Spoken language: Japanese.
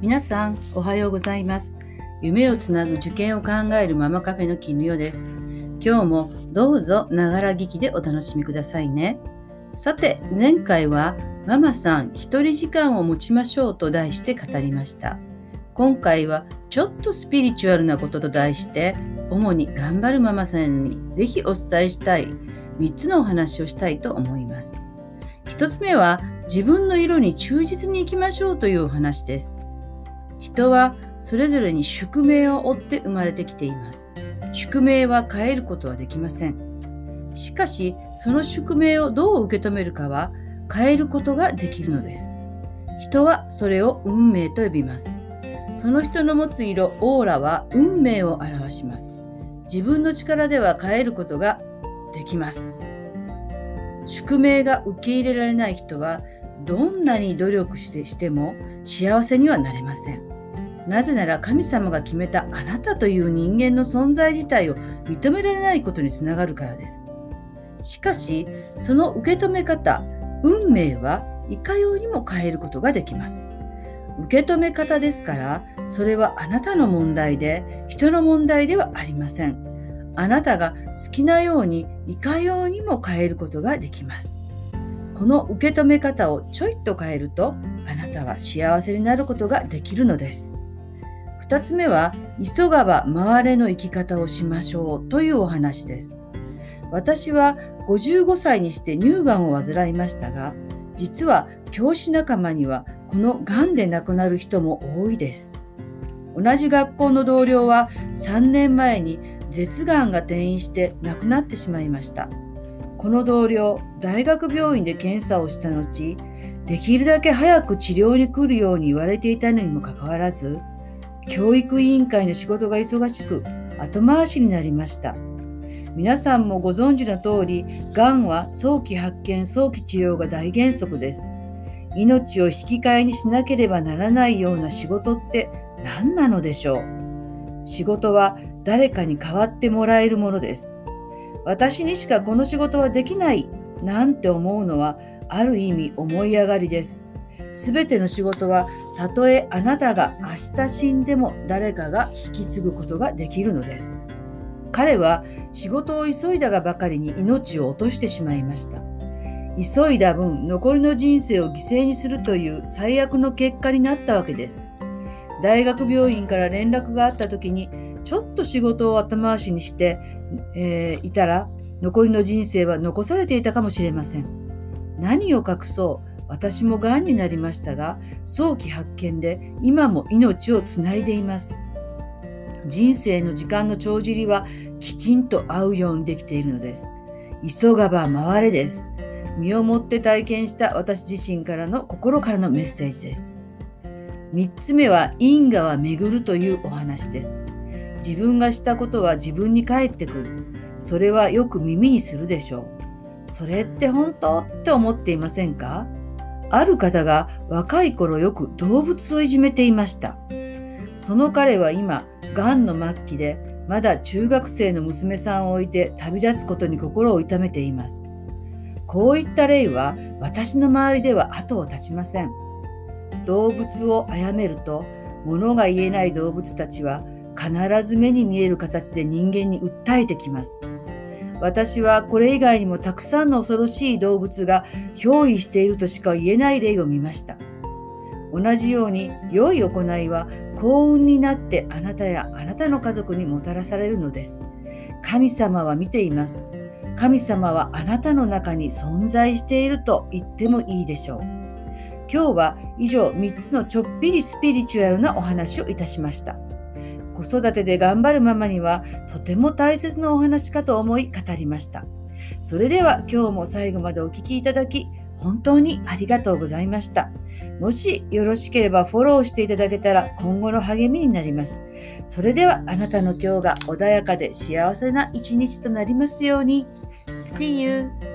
皆さんおはようございます。夢をつなぐ受験を考えるママカフェの絹代です。今日もどうぞながら聞きでお楽しみくださいね。さて前回はママさん一人時間を持ちましょうと題して語りました。今回はちょっとスピリチュアルなことと題して主に頑張るママさんにぜひお伝えしたい3つのお話をしたいと思います。1つ目は自分の色に忠実に生きましょうというお話です。人はそれぞれに宿命を追って生まれてきています。宿命は変えることはできません。しかしその宿命をどう受け止めるかは変えることができるのです。人はそれを運命と呼びます。その人の持つ色オーラは運命を表します。自分の力では変えることができます。宿命が受け入れられない人はどんなに努力してしても幸せにはなれません。なぜなら神様が決めたあなたという人間の存在自体を認められないことにつながるからです。しかしその受け止め方運命はいかようにも変えることができます。受け止め方ですからそれはあなたの問題で人の問題ではありません。あなたが好きなようにいかようにも変えることができます。この受け止め方をちょいと変えるとあなたは幸せになることができるのです。2つ目は急がば回れの生き方をしましょうというお話です。私は55歳にして乳がんを患いましたが実は教師仲間にはこのがんで亡くなる人も多いです。同じ学校の同僚は3年前に舌がんが転移して亡くなってしまいました。この同僚大学病院で検査をした後できるだけ早く治療に来るように言われていたのにもかかわらず教育委員会の仕事が忙しく後回しになりました皆さんもご存知の通りがんは早期発見早期治療が大原則です命を引き換えにしなければならないような仕事って何なのでしょう仕事は誰かに代わってもらえるものです。私にしかこの仕事はできないなんて思うのはある意味思い上がりです。すべての仕事はたとえあなたが明日死んでも誰かが引き継ぐことができるのです。彼は仕事を急いだがばかりに命を落としてしまいました。急いだ分残りの人生を犠牲にするという最悪の結果になったわけです。大学病院から連絡があった時にちょっと仕事を後回しにして、えー、いたら残りの人生は残されていたかもしれません何を隠そう私もがんになりましたが早期発見で今も命をつないでいます人生の時間の帳尻はきちんと合うようにできているのです急がば回れです身をもって体験した私自身からの心からのメッセージです3つ目は因果は巡るというお話です。自分がしたことは自分に返ってくる。それはよく耳にするでしょう。それって本当って思っていませんか？ある方が若い頃よく動物をいじめていました。その彼は今、がんの末期でまだ中学生の娘さんを置いて旅立つことに心を痛めています。こういった例は私の周りでは後を絶ちません。動物を殺めると物が言えない動物たちは必ず目に見える形で人間に訴えてきます。私はこれ以外にもたくさんの恐ろしい動物が憑依しているとしか言えない例を見ました。同じように良い行いは幸運になってあなたやあなたの家族にもたらされるのです。神様は見ています。神様はあなたの中に存在していると言ってもいいでしょう。今日は以上3つのちょっぴりスピリチュアルなお話をいたしました。子育てで頑張るママにはとても大切なお話かと思い語りました。それでは今日も最後までお聴きいただき本当にありがとうございました。もしよろしければフォローしていただけたら今後の励みになります。それではあなたの今日が穏やかで幸せな一日となりますように。See you!